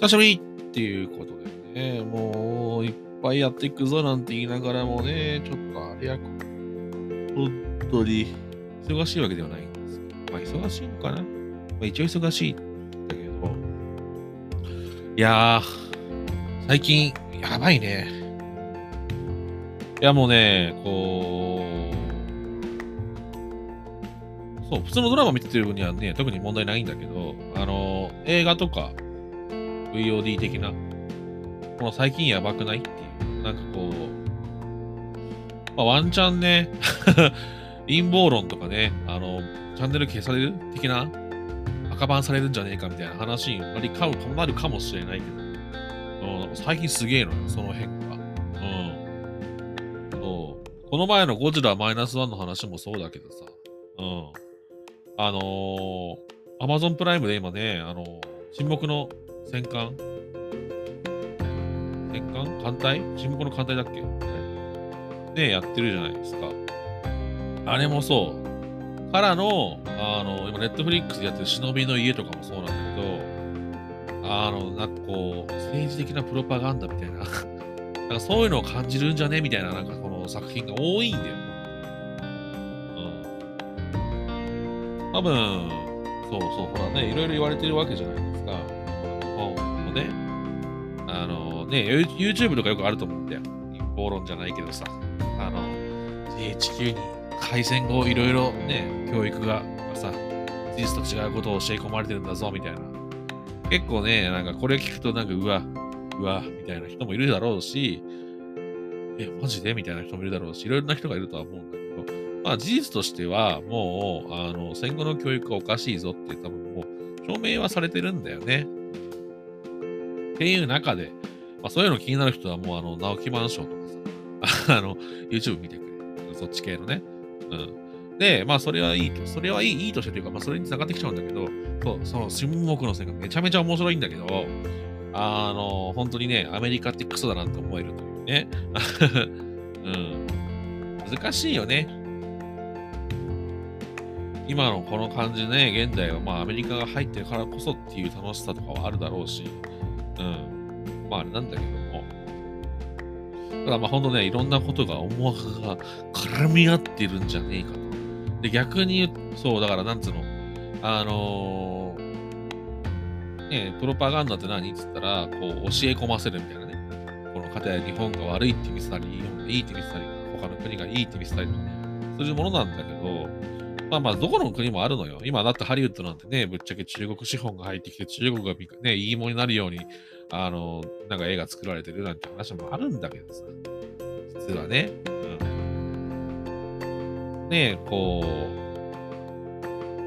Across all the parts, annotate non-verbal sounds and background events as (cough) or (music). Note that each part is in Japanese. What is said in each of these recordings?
久しぶりっていうことでね、もういっぱいやっていくぞなんて言いながらもね、ちょっとあれや、本当に忙しいわけではないんですけど、まあ忙しいのかな、まあ、一応忙しいんだけど、いやー、最近やばいね。いやもうね、こう、そう、普通のドラマ見てる分にはね、特に問題ないんだけど、あの、映画とか、VOD 的な、もう最近やばくない？っていう、なんかこう、まあ、ワンチャンね、(laughs) 陰謀論とかね、あの、チャンネル消される？的な、赤バンされるんじゃねえかみたいな話になりかなるかもしれないけど、うん、最近すげえのよ、その変化。うん。そう。この前のゴジラマイナスワンの話もそうだけどさ、うん。あのー、アマゾンプライムで今ね、あのー、沈黙の戦艦？戦艦？艦隊？沈黙の艦隊だっけ？ねやってるじゃないですか。あれもそう。からの、あの、今、ネットフリックスでやってる忍びの家とかもそうなんだけど、あの、なんかこう、政治的なプロパガンダみたいな、(laughs) なんかそういうのを感じるんじゃね？みたいな、なんかこの作品が多いんだよ。うん。多分、そうそう、ほらね、いろいろ言われてるわけじゃない。ね、あのね、YouTube とかよくあると思うんだよ。陰謀論じゃないけどさ、あの、地球に開戦後いろいろね、教育がさ、事実と違うことを教え込まれてるんだぞ、みたいな。結構ね、なんかこれ聞くとなんか、うわ、うわ、みたいな人もいるだろうし、え、マジで？みたいな人もいるだろうし、いろいろな人がいるとは思うんだけど、まあ事実としては、もう、あの、戦後の教育がおかしいぞって多分もう、証明はされてるんだよね。っていう中で、まあ、そういうの気になる人はもうあの、直木マンションとかさ、(laughs) あの、YouTube 見てくれ。そっち系のね。うん。で、まあ、それはいいと、それはいい、いいとしてというか、まあ、それに繋がってきちゃうんだけど、そう、その、沈黙の線がめちゃめちゃ面白いんだけど、あの、本当にね、アメリカってクソだなって思えるというね。(laughs) うん。難しいよね。今のこの感じね、現在はまあアメリカが入ってるからこそっていう楽しさとかはあるだろうし、うん。まああれなんだけども。ただまあほんとね、いろんなことが思惑が絡み合ってるんじゃねえかと。で、逆に言う、そう、だからなんつうの、あのー、ねプロパガンダって何って言ったら、こう、教え込ませるみたいなね。この方や日本が悪いって見せたり、日本がいいって見せたり、他の国がいいって見せたりとか、そういうものなんだけど、まあまあ、どこの国もあるのよ。今だってハリウッドなんてね、ぶっちゃけ中国資本が入ってきて、中国がね、いいものになるように、あの、なんか映画作られてるなんて話もあるんだけどさ。実はね。うん。ねえ、こ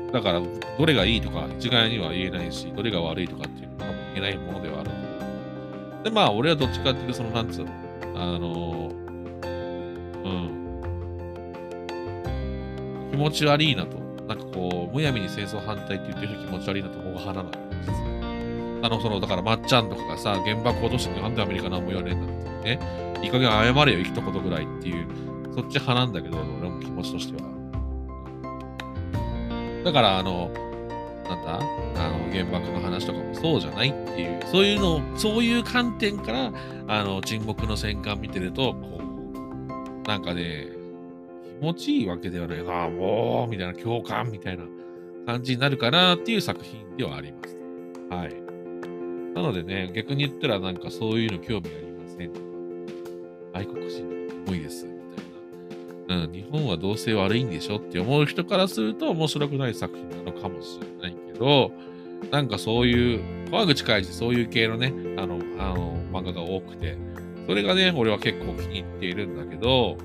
う、だから、どれがいいとか一概には言えないし、どれが悪いとかっていうのは言えないものではあるで、まあ、俺はどっちかっていうと、その、なんつうの、あの、持ち悪いなと。なんかこう、むやみに戦争反対って言ってる人気持ち悪いなと思う派なのよ。あの、その、だから、まっちゃんとかがさ、原爆落としてなんでアメリカ何も言わねえんだってね。いい加減謝れよ、一言ぐらいっていう、そっち派なんだけど、俺も気持ちとしては。だから、あの、なんだ？あの、原爆の話とかもそうじゃないっていう、そういうの、そういう観点から、あの、沈黙の戦艦見てると、こう、なんかね、気持ちいいわけではない。ああ、もう、みたいな共感みたいな感じになるかなっていう作品ではあります。はい。なのでね、逆に言ったらなんかそういうの興味ありませんとか、愛国心重いです、みたいな。うん、日本はどうせ悪いんでしょって思う人からすると面白くない作品なのかもしれないけど、なんかそういう、川口海事そういう系のね、あの、あの、漫画が多くて、それがね、俺は結構気に入っているんだけど、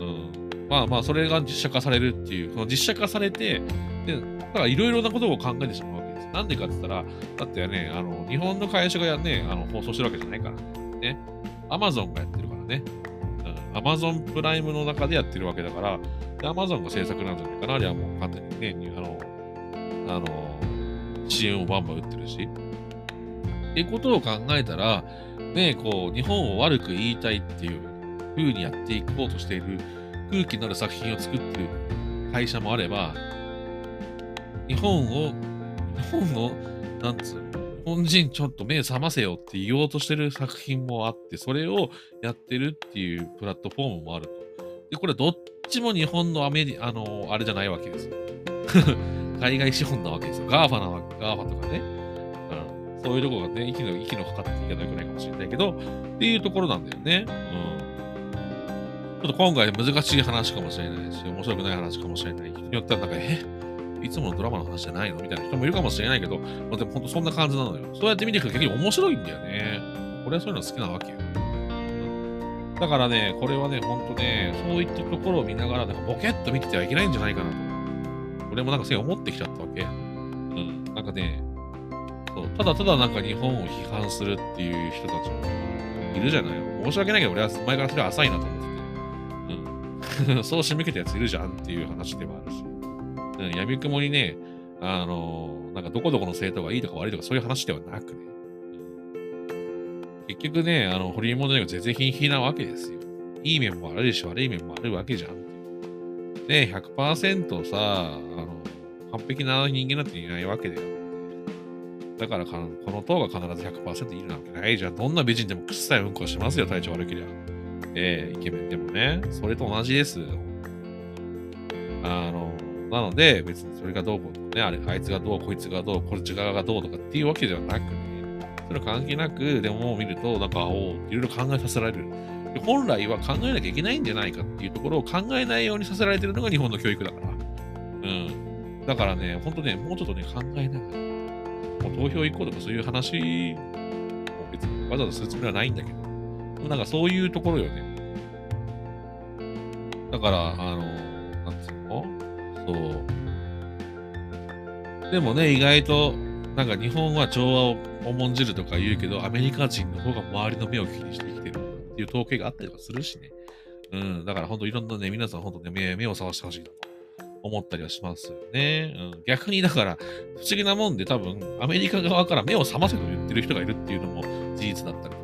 うん、まあまあ、それが実写化されるっていう、その実写化されて、で、だからいろいろなことを考えてしまうわけです。なんでかって言ったら、だってね、あの、日本の会社がね、あの、放送してるわけじゃないからね。アマゾンがやってるからね。アマゾンプライムの中でやってるわけだから、アマゾンが制作なんじゃないかな。あれはもう完全にね、あの、あの、支援をバンバン打ってるし。ってことを考えたら、ね、こう、日本を悪く言いたいっていう風にやっていこうとしている空気のある作品を作ってる会社もあれば、日本を、日本の、なんつう、日本人ちょっと目覚ませよって言おうとしてる作品もあって、それをやってるっていうプラットフォームもあると。で、これどっちも日本のアメリ、あの、あれじゃないわけですよ。(laughs) 海外資本なわけですよ。 GAFA なわけ、 GAFA とかね。うん、そういうとこがね、息の、息のかかって言い方よくないかもしれないけど、っていうところなんだよね。うん。ちょっと今回難しい話かもしれないし、面白くない話かもしれない。人によってはなんか、え？いつものドラマの話じゃないの？みたいな人もいるかもしれないけど、まあ、でも本当そんな感じなのよ。そうやって見ていくと結局面白いんだよね。俺はそういうの好きなわけよ。だからね、これはね、ほんとね、そういったところを見ながら、なんかボケっと見ててはいけないんじゃないかなと。俺もなんかそう思ってきちゃったわけ。うん。なんかね、そうただただなんか日本を批判するっていう人たちもいるじゃない申し訳ないけど、俺は前からそれは浅いなと思って。(laughs) そう締めけたやついるじゃんっていう話でもあるし。うん、闇雲にね、あのー、なんかどこどこの生徒がいいとか悪いとかそういう話ではなくね。結局ね、あの、ホリエモンの全然品々なわけですよ。いい面もあるし、悪い面もあるわけじゃん。ね、100%さ、あの、完璧な人間なんていないわけだよ。だからこの塔が必ず100%いるなわけないじゃん。どんな美人でもくっさいうんこしますよ、体調悪けりゃ。ええー、イケメンでもね。それと同じです。あの、なので、別にそれがどうこうね、あれ、あいつがどう、こいつがどう、こっち側がどうとかっていうわけではなくね、それは関係なく、でも見ると、なんか、おいろいろ考えさせられる。本来は考えなきゃいけないんじゃないかっていうところを考えないようにさせられてるのが日本の教育だから。うん。だからね、ほんとね、もうちょっとね、考えながら、もう投票行こうとかそういう話も別にわざわざするつもりはないんだけど、なんかそういうところよね。だから、あの、なんつうの？そう。でもね、意外と、なんか日本は調和を重んじるとか言うけど、アメリカ人の方が周りの目を気にして生きてるっていう統計があったりとかするしね。うん、だから本当いろんなね、皆さん本当ね、目目を覚ましてほしいなと思ったりはしますよね。うん、逆にだから、不思議なもんで多分、アメリカ側から目を覚ませと言ってる人がいるっていうのも事実だったり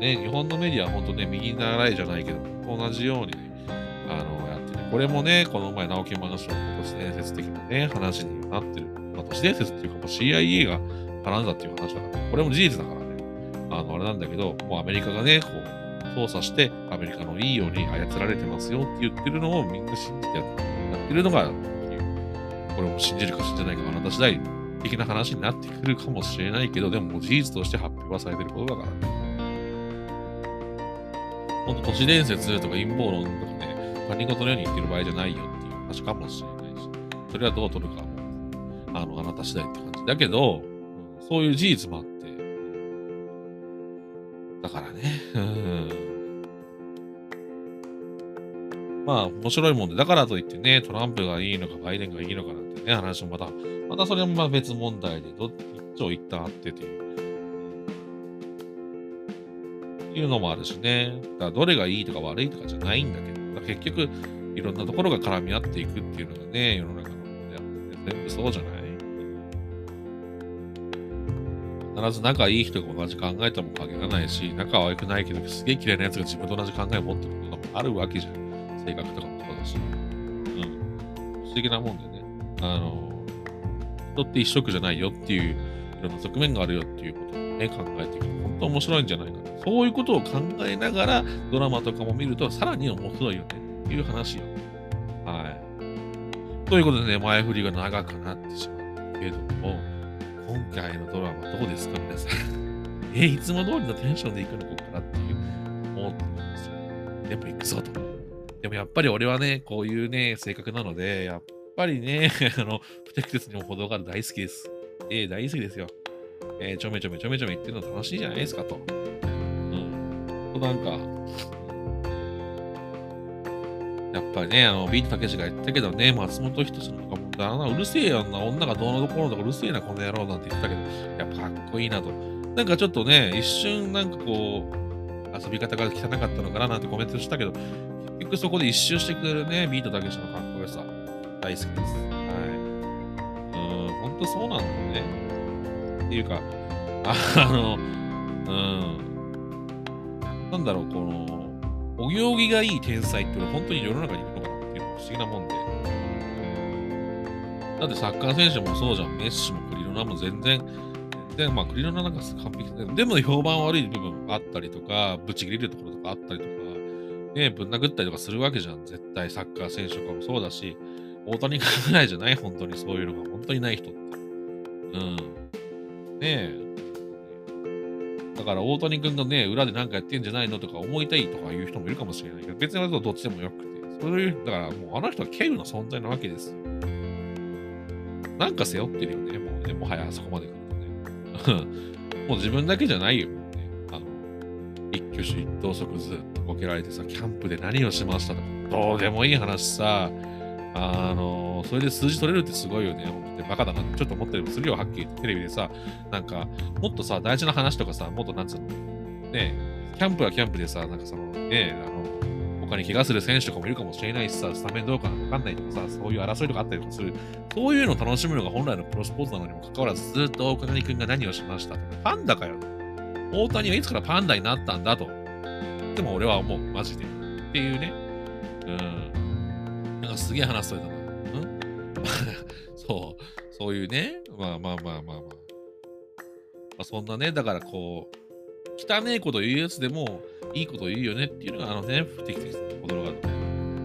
ね、日本のメディアは本当ね、右に習いじゃないけど、同じようにね、あの、やってねこれもね、この前、直木マンションの都市伝説的なね、話になってる。まあ、都市伝説っていうか、もう CIA が絡んだっていう話だから、これも事実だからね。あの、あれなんだけど、もうアメリカがね、こう、操作して、アメリカのいいように操られてますよって言ってるのをみんな信じてやってるのが、これも信じるか信じないかあなた次第的な話になってくるかもしれないけど、でもも事実として発表はされてることだからね。ほんと都市伝説とか陰謀論とかね、他人事のように言ってる場合じゃないよっていう話かもしれないし、それはどう取るかも、あの、あなた次第って感じ。だけど、そういう事実もあって、だからね、うん。まあ、面白いもんで、だからといってね、トランプがいいのか、バイデンがいいのかなんてね、話もまた、またそれもまあ別問題で、どっちを一旦あってという。いうのもあるしね。だからどれがいいとか悪いとかじゃないんだけど。結局、いろんなところが絡み合っていくっていうのがね、世の中のやって全部そうじゃない必ず仲いい人が同じ考えとも限らないし、仲は良くないけど、すげえ嫌いな奴が自分と同じ考えを持ってることもあるわけじゃん。性格とかもそうだし。うん。不思議なもんでね。あの、人って一色じゃないよっていう、いろんな側面があるよっていうことをね、考えていくと、本当面白いんじゃないかな。そういうことを考えながら、ドラマとかも見ると、さらに面白いよねっていう話よ。はい。ということでね、前振りが長くなってしまうけれども、今回のドラマどうですか、皆さん。(laughs) え、いつも通りのテンションで行くのからっていう、思ってるんですよ。でも行くぞと。でもやっぱり俺はね、こういうね、性格なので、やっぱりね、(laughs) あの、不適切にも程がある大好きです。えー、大好きですよ。えー、ちょめちょめちょめちょめ言ってるの楽しいじゃないですかと。となんか、やっぱりね、あの、ビートたけしが言ったけどね、松本人志のとかも、だな、うるせえよな、女がどうのところとかうるせえな、この野郎なんて言ったけど、やっぱかっこいいなと。なんかちょっとね、一瞬なんかこう、遊び方が汚かったのかななんてコメントしたけど、結局そこで一周してくれるね、ビートたけしのかっこよさ、大好きです。はい。うん、ほんとそうなんだよね。っていうか、あの、うん、なんだろう、この、お行儀がいい天才ってのは本当に世の中にいるのかなっていうのが不思議なもんで。だってサッカー選手もそうじゃん。メッシもクリロナも全然、全然、まあ、クリロナなんか完璧で、でも評判悪い部分があったりとか、ブチ切れるところとかあったりとか、ね、ぶん殴ったりとかするわけじゃん。絶対サッカー選手とかもそうだし、大谷ぐらいじゃない？本当にそういうのが本当にない人って。うん。ねえ。だから大谷君がね、裏で何かやってんじゃないのとか思いたいとかいう人もいるかもしれないけど、別にはどっちでもよくて。そういう、だからもうあの人は軽有な存在なわけですよ。なんか背負ってるよね、もうね、もはやあそこまで来るとね。(laughs) もう自分だけじゃないよ、もうね。あの、一挙手一投足ずっとこけられてさ、キャンプで何をしましたとか、どうでもいい話さ、あの、それで数字取れるってすごいよね。思ってバカだなってちょっと思ったりもするよ、はっきりテレビでさ、なんか、もっとさ、大事な話とかさ、もっとなんつうの、ね、キャンプはキャンプでさ、なんかその、ね、あの、他に怪我する選手とかもいるかもしれないしさ、スタメンどうかわかんないとかさ、そういう争いとかあったりとかする。そういうのを楽しむのが本来のプロスポーツなのにもかかわらず、ずっと大谷君が何をしましたパンダかよ。大谷はいつからパンダになったんだと。でも俺は思う、マジで。っていうね。うん。すげえ話されたな。うん？(laughs) そう。そういうね。まあまあまあまあまあ。まあ、そんなね、だからこう、汚いこと言うやつでも、いいこと言うよねっていうのが、あのね、不適切なことがある、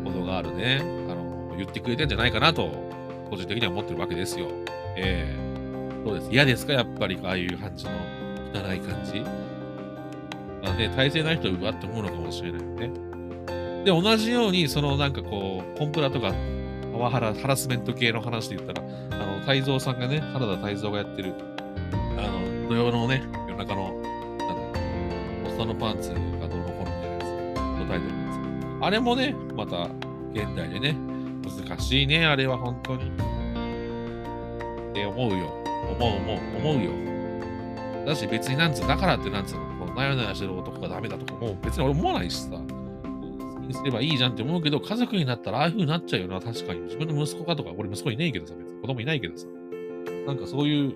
ことがあるね、あの、言ってくれてんじゃないかなと、個人的には思ってるわけですよ。ええー、そうです。嫌ですか？やっぱり、ああいう感じの汚い感じ。まあね、体制ない人はうわって思うのかもしれないよね。で、同じように、そのなんかこう、コンプラとか、パワハラ、ハラスメント系の話で言ったら、あの、泰造さんがね、原田泰造がやってる、あの、土曜のね、夜中の、なんだ、おっさんのパンツがどうのこうのみたいなやつのタイトルなんですけど、あれもね、また、現代でね、難しいね、あれは本当に。って思うよ。思う、思う、思うよ。だし別になんつ、だからってなんつうの、こうなよなよしてる男がダメだとかもう別に俺思わないしさ。にすればいいじゃんって思うけど、家族になったらああいう風になっちゃうよな、確かに。自分の息子かとか、俺息子いないけどさ、別に子供いないけどさ。なんかそういう、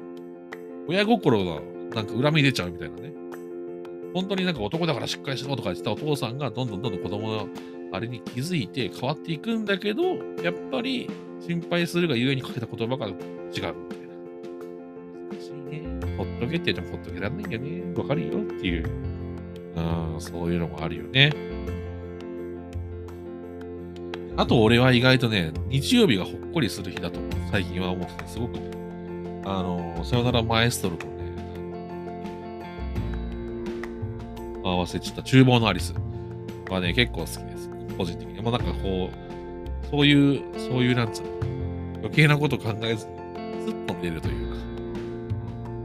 親心が、なんか恨み出ちゃうみたいなね。本当になんか男だからしっかりしろとか言ってたお父さんが、どんどんどんどん子供のあれに気づいて変わっていくんだけど、やっぱり心配するがゆえにかけた言葉が違うみたいな。難しいね。ほっとけって言ってもほっとけらんないんだよね。わかるよっていう。うん、そういうのもあるよね。あと俺は意外とね、日曜日がほっこりする日だと最近は思ってて、すごくね、あの、さよならマエストロとね、合わせちゃった厨房のアリスはね、結構好きです。個人的に。もうなんかこう、そういう、そういうなんつうの、余計なこと考えずに、スッと見れるというか、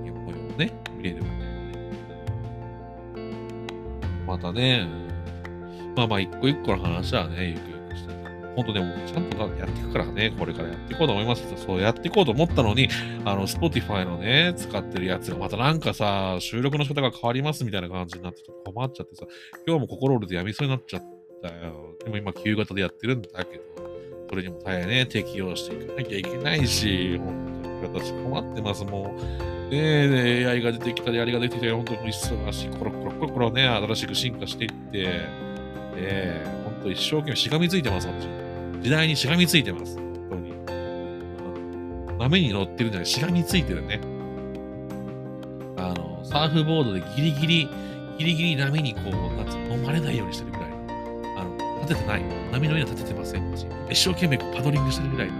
日本をね、見れるみたいなね。またね、まあまあ一個一個の話はね、ゆく本当ね、もうちゃんとやっていくからね、これからやっていこうと思いますそうやっていこうと思ったのに、あの、Spotify のね、使ってるやつがまたなんかさ、収録の仕方が変わりますみたいな感じになって、ちょっと困っちゃってさ、今日も心折れてやみそうになっちゃったよ。でも今、旧型でやってるんだけど、それにも大変ね、適用していかなきゃいけないし、本当に私困ってます、もう。ねえ、AI が出てきたり、あれが出てきたり、本当に忙しい、コロコロコロコロね、新しく進化していって、ええ本当一生懸命しがみついてます、私。時代にしがみついてます。本当に。豆に乗ってるんじゃない、しがみついてるね。あの、サーフボードでギリギリ、ギリギリ波にこう、なんつ飲まれないようにしてるぐらいの。あの、立ててない。波の上には立ててませんし、一生懸命こうパドリングしてるぐらいの。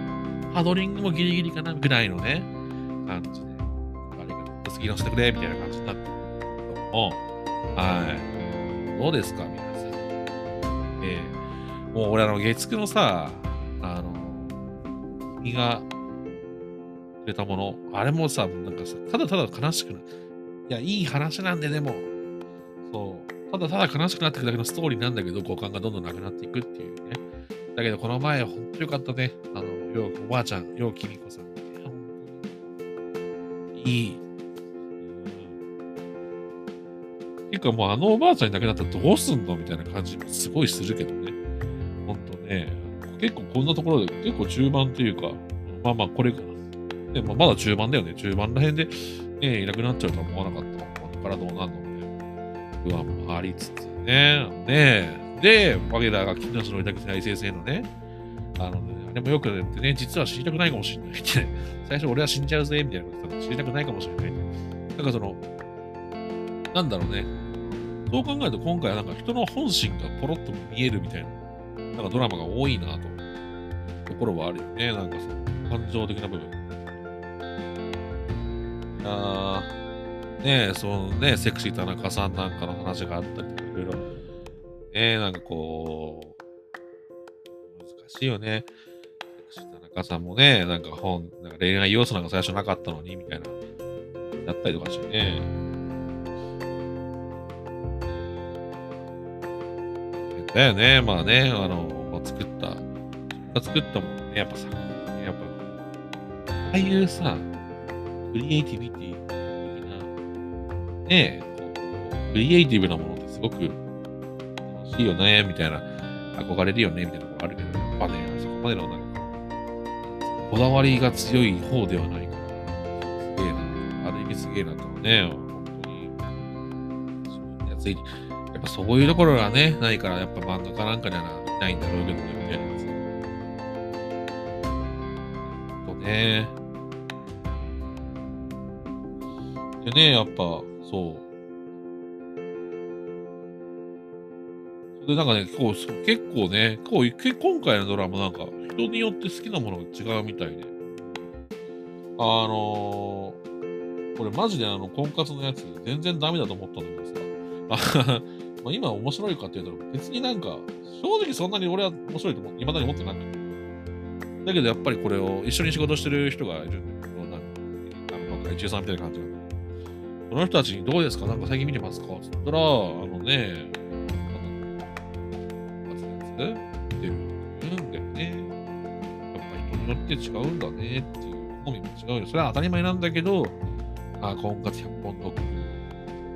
パドリングもギリギリかなぐらいのね、感じで。あれが次乗せてくれ、みたいな感じになってるけども、はい。どうですか、皆さん。ええーもう俺あの、月9のさ、あの、君がくれたもの、あれもさ、なんかさ、ただただ悲しくな、いや、いい話なんで、でも、そう、ただただ悲しくなっていくだけのストーリーなんだけど、五感がどんどんなくなっていくっていうね。だけど、この前、ほんとよかったね。あの、よう、おばあちゃん、ようきみこさん。いい。結構もうあのおばあちゃんいなくなったらどうすんのみたいな感じもすごいするけどね。ね、結構こんなところで、結構中盤というか、まあまあこれかな、でもまだ中盤だよね。中盤ら辺で、ね、いなくなっちゃうとは思わなかった。これからどうなるのね。不安もありつつね。ねで、我らが金の城の委託大先生のね、あのね、あれもよく言ってね、実は知りたくないかもしれないって、(laughs) 最初俺は死んじゃうぜ、みたいなこと言ったら知りたくないかもしれないって。なんかその、なんだろうね。そう考えると今回はなんか人の本心がポロッと見えるみたいな、なんかドラマが多いなと、ところはあるよね。なんかその、感情的な部分。あー、ねえ、そのね、セクシー田中さんなんかの話があったりとか、いろいろ、ねえ、なんかこう、難しいよね。セクシー田中さんもね、なんか本、なんか恋愛要素なんか最初なかったのに、みたいな、やったりとかしてね。だよね、まあね、あの、ま、作った、作ったものね、やっぱさ、やっぱ、ああいうさ、クリエイティビティ的な、ねこう、クリエイティブなものってすごく楽しいよね、みたいな、憧れるよね、みたいなのがあるけど、やっぱね、そこまでのなんか、こだわりが強い方ではないから、すげえな、ある意味すげえなとね、本当に、自分でつい。ぱそういうところがね、ないから、やっぱ漫画家なんかにはないんだろうけどね、みたいな。とね。でね、やっぱ、そう。で、なんかね、こう結構ね、こう今回のドラマなんか、人によって好きなものが違うみたいで。あのー、これマジであの、婚活のやつ、全然ダメだと思ったんだけどさ。まあ今面白いかっていうと、別になんか、正直そんなに俺は面白いと思未だに思ってないんだけど。やっぱりこれを一緒に仕事してる人がいるんだけど、なんか、一応さんみたいな感じなんだけど、その人たちにどうですか？なんか最近見てますか？って言ったら、あのね、あの、初のやつって言うんだよね。やっぱ人によって違うんだねっていう、好みも違うよ。それは当たり前なんだけど、あ、婚活100本特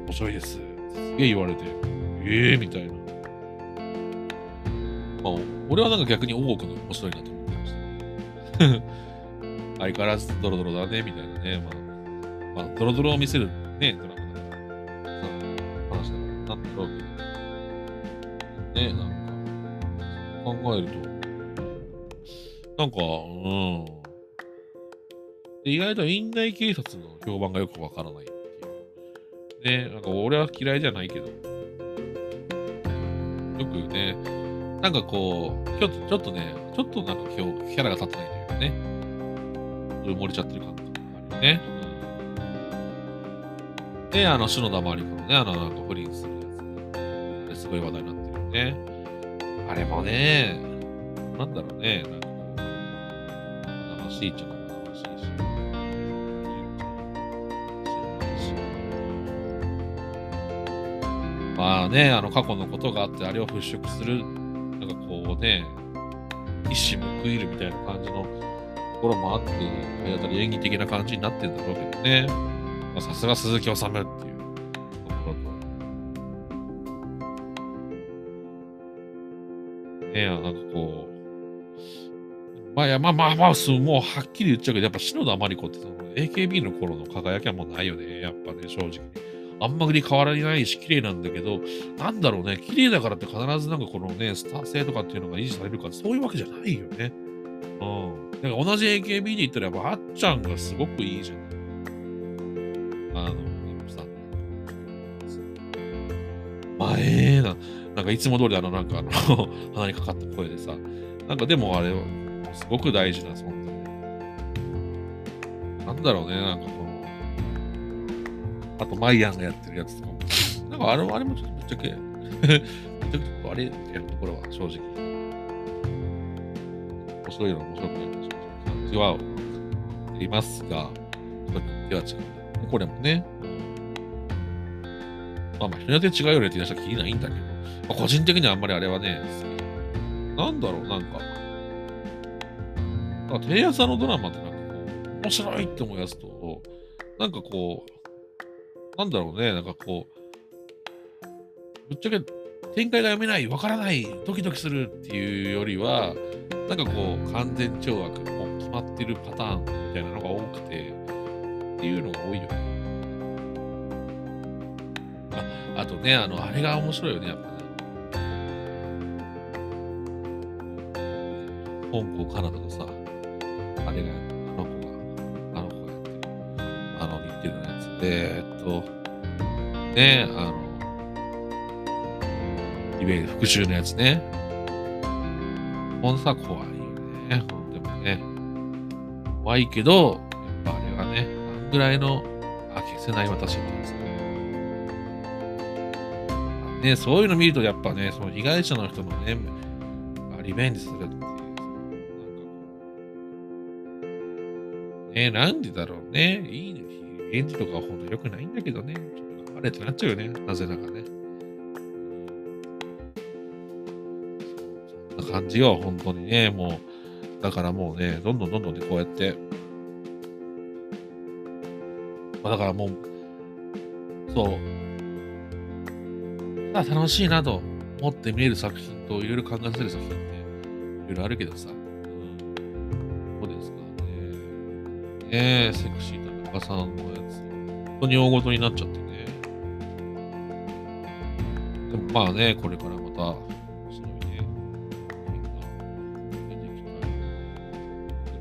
面白いです。すげえ言われて、ええー、みたいな。まあ、俺はなんか逆に多くの面白いなと思ってました。(laughs) 相変わらずドロドロだね、みたいなね。まあ、まあ、ドロドロを見せるね、ドラマだから。話だから、なんだろうけど。ね、なんか、考えると、なんか、うん。意外と院内警察の評判がよくわからないっていう。ね、なんか俺は嫌いじゃないけど、よくね、なんかこう、ちょっと、ちょっとね、ちょっとなんか今日キャラが立ってないというかね、埋もれちゃってる感覚があるよね。で、あの、篠田麻里子のね、あの、なんか不倫するやつ。あれすごい話題になってるよね。あれもね、なんだろうね、なんかこう、生しいっちゃ生しいし。まあね、あの過去のことがあって、あれを払拭する、なんかこうね、一矢報いるみたいな感じのところもあって、やたり演技的な感じになってるんだろうけどね。さすが鈴木治っていうところと。ねなんかこう、まあいや、まあまあまあ、もうはっきり言っちゃうけど、やっぱ篠田麻里子ってその AKB の頃の輝きはもうないよね、やっぱね、正直に。あんまり変わらないし、綺麗なんだけど、なんだろうね、綺麗だからって必ずなんかこのね、スター性とかっていうのが維持されるかそういうわけじゃないよね。うん。だから同じ AKB で言ったら、やっぱあっちゃんがすごくいいじゃん。あの、さ、まあ、ええな。なんかいつも通りあの、なんかあの (laughs) 鼻にかかった声でさ、なんかでもあれは、すごく大事な存在。なんだろうね、なんか、あと、マイアンがやってるやつとかも。なんかあれあれもちょっとぶっちゃけ、(laughs) ぶっちゃけあれみたいなところは正直。面白いのは面白くないの感じはありますが、人によっては違う。これもね。まあまあ、人によって違うよねって言い出したらきりないんだけど、まあ、個人的にはあんまりあれはね、なんだろう、なんか。なんかテレ朝のドラマってなんかこう、面白いって思うやつと、なんかこう、なんだろうね、なんかこう、ぶっちゃけ展開が読めない、わからない、ドキドキするっていうよりは、なんかこう、完全懲悪、もう決まってるパターンみたいなのが多くて、っていうのが多いよね。ああとね、あの、あれが面白いよね、やっぱね。本郷カナダのさ、あれが、あえっと、ね、あの、いわゆる復讐のやつね。ほんさ、怖いよね。ほんでもね。怖いけど、やっぱあれがね、あんぐらいの、あ、消せない私ってやつね。ね、そういうの見ると、やっぱね、その被害者の人のね、リベンジするっていう、なんかこう、ね、なんでだろうね。いいね。リベンジとかは本当良くないんだけどね。ちょっと頑張れってなっちゃうよね。なぜなかね。そんな感じよ、本当にね。もう、だからもうね、どんどんどんどんね、こうやって、まあ、だからもう、そう、あ楽しいなと思って見える作品といろいろ考えさせる作品っていろいろあるけどさ、うん、どうですかね。ねえ、セクシーな中さんの、当に大ごとになっちゃってね。でもまあね、これからまた、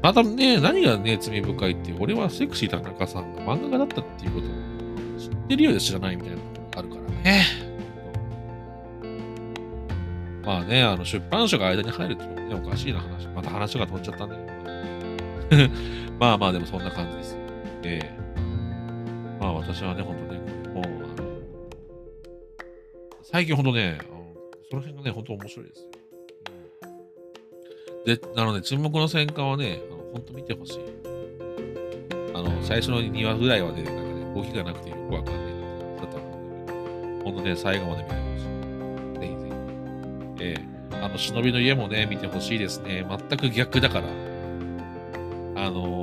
またね、何がね、罪深いって、俺はセクシーな中さんが漫画家だったっていうことを知ってるようで知らないみたいなのがあるからね。まあね、あの出版社が間に入るってのもね、おかしいな話。また話が飛んじゃったね。(laughs) まあまあ、でもそんな感じです。ええまあ私はね、ほんとね、もう、あの、最近ほんとね、その辺がね、ほんと面白いですで、なので、沈黙の戦艦はね、あのほんと見てほしい。あの、最初の2話ぐらいはね、なんかね、動きがなくてよくわかんないなだったんだけど、ほんとね、最後まで見てほしい。ぜひぜひ。ええあの、忍びの家もね、見てほしいですね。全く逆だから。あのー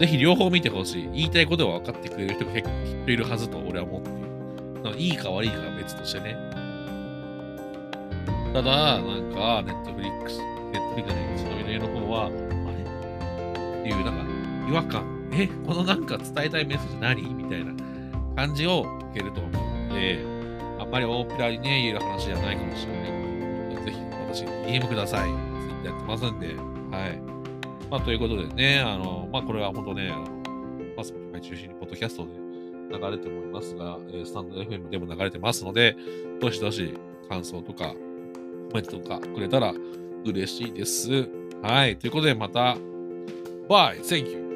ぜひ両方見てほしい。言いたいことは分かってくれる人が結構きっといるはずと俺は思っている。いいか悪いかは別としてね。ただ、なんか、ネットフリックス、ネットフリックスね、忍びの家の方は、あれ？っていう、なんか、違和感。え、このなんか伝えたいメッセージ何？みたいな感じを受けると思うので、あんまり大っぴらにね、言える話じゃないかもしれない。ぜひ私 DM ください。Twitter やってますんで。はい。まあ、ということでね、あの、まあ、これは本当ね、あの、まあ、スポティファイ中心にポッドキャストで流れて思いますが、えースタンド FM でも流れてますので、どしどし感想とかコメントとかくれたら嬉しいです。はい。ということで、また、バイ Thank you!